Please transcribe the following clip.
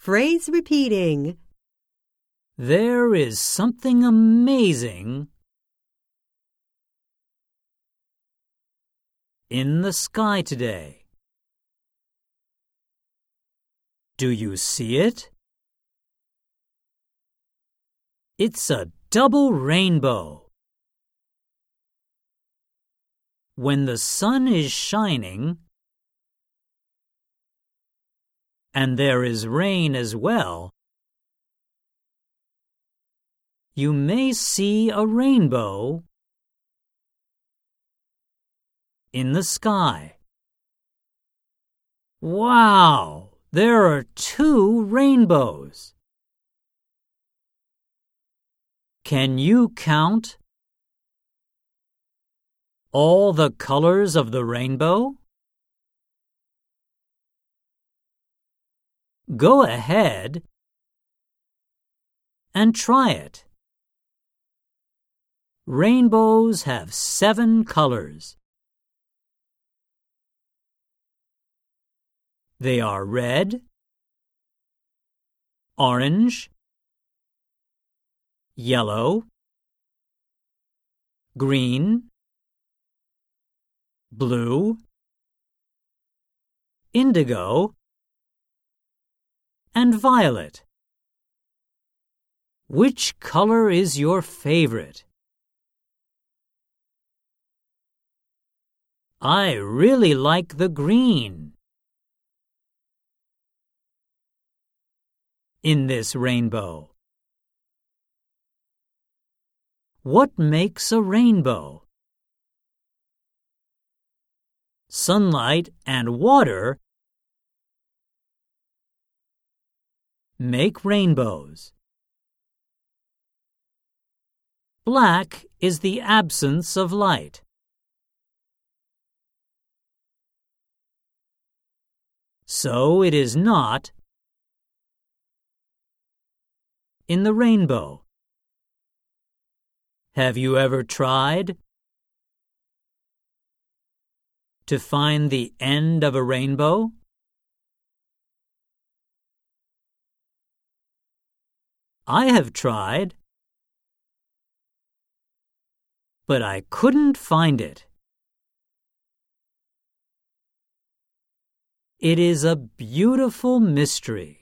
Phrase repeating. There is something amazing in the sky today. Do you see it? It's a double rainbow. When the sun is shining, and there is rain as well, you may see a rainbow in the sky. Wow! There are two rainbows. Can you count all the colors of the rainbow? Go ahead and try it. Rainbows have seven colors. They are red, orange, yellow, green, blue, indigo, and violet. Which color is your favorite? I really like the green. In this rainbow. What makes a rainbow? Sunlight and water make rainbows. Black is the absence of light. So it is not in the rainbow. Have you ever tried to find the end of a rainbow? I have tried, but I couldn't find it. It is a beautiful mystery.